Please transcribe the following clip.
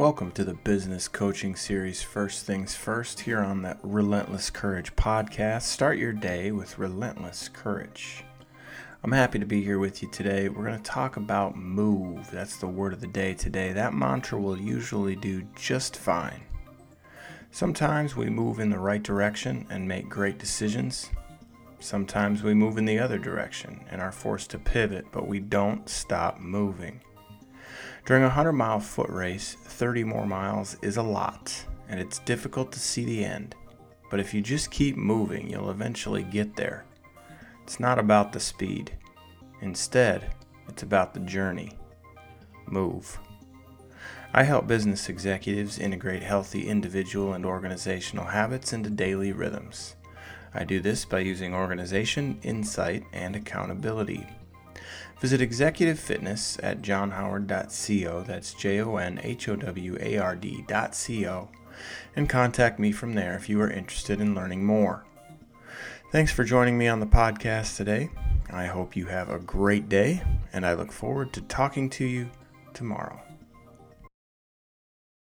Welcome to the business coaching series, First Things First, here on the Relentless Courage podcast. Start your day with relentless courage. I'm happy to be here with you today. We're going to talk about move. That's the word of the day today. That mantra will usually do just fine. Sometimes we move in the right direction and make great decisions. Sometimes we move in the other direction and are forced to pivot, but we don't stop moving. During a 100 mile foot race, 30 more miles is a lot, and it's difficult to see the end. But if you just keep moving, you'll eventually get there. It's not about the speed. Instead, it's about the journey. Move. I help business executives integrate healthy individual and organizational habits into daily rhythms. I do this by using organization, insight, and accountability. Visit Executive Fitness at jonhoward.co, that's J O N H O W A R D.co, and contact me from there if you are interested in learning more. Thanks for joining me on the podcast today. I hope you have a great day, and I look forward to talking to you tomorrow.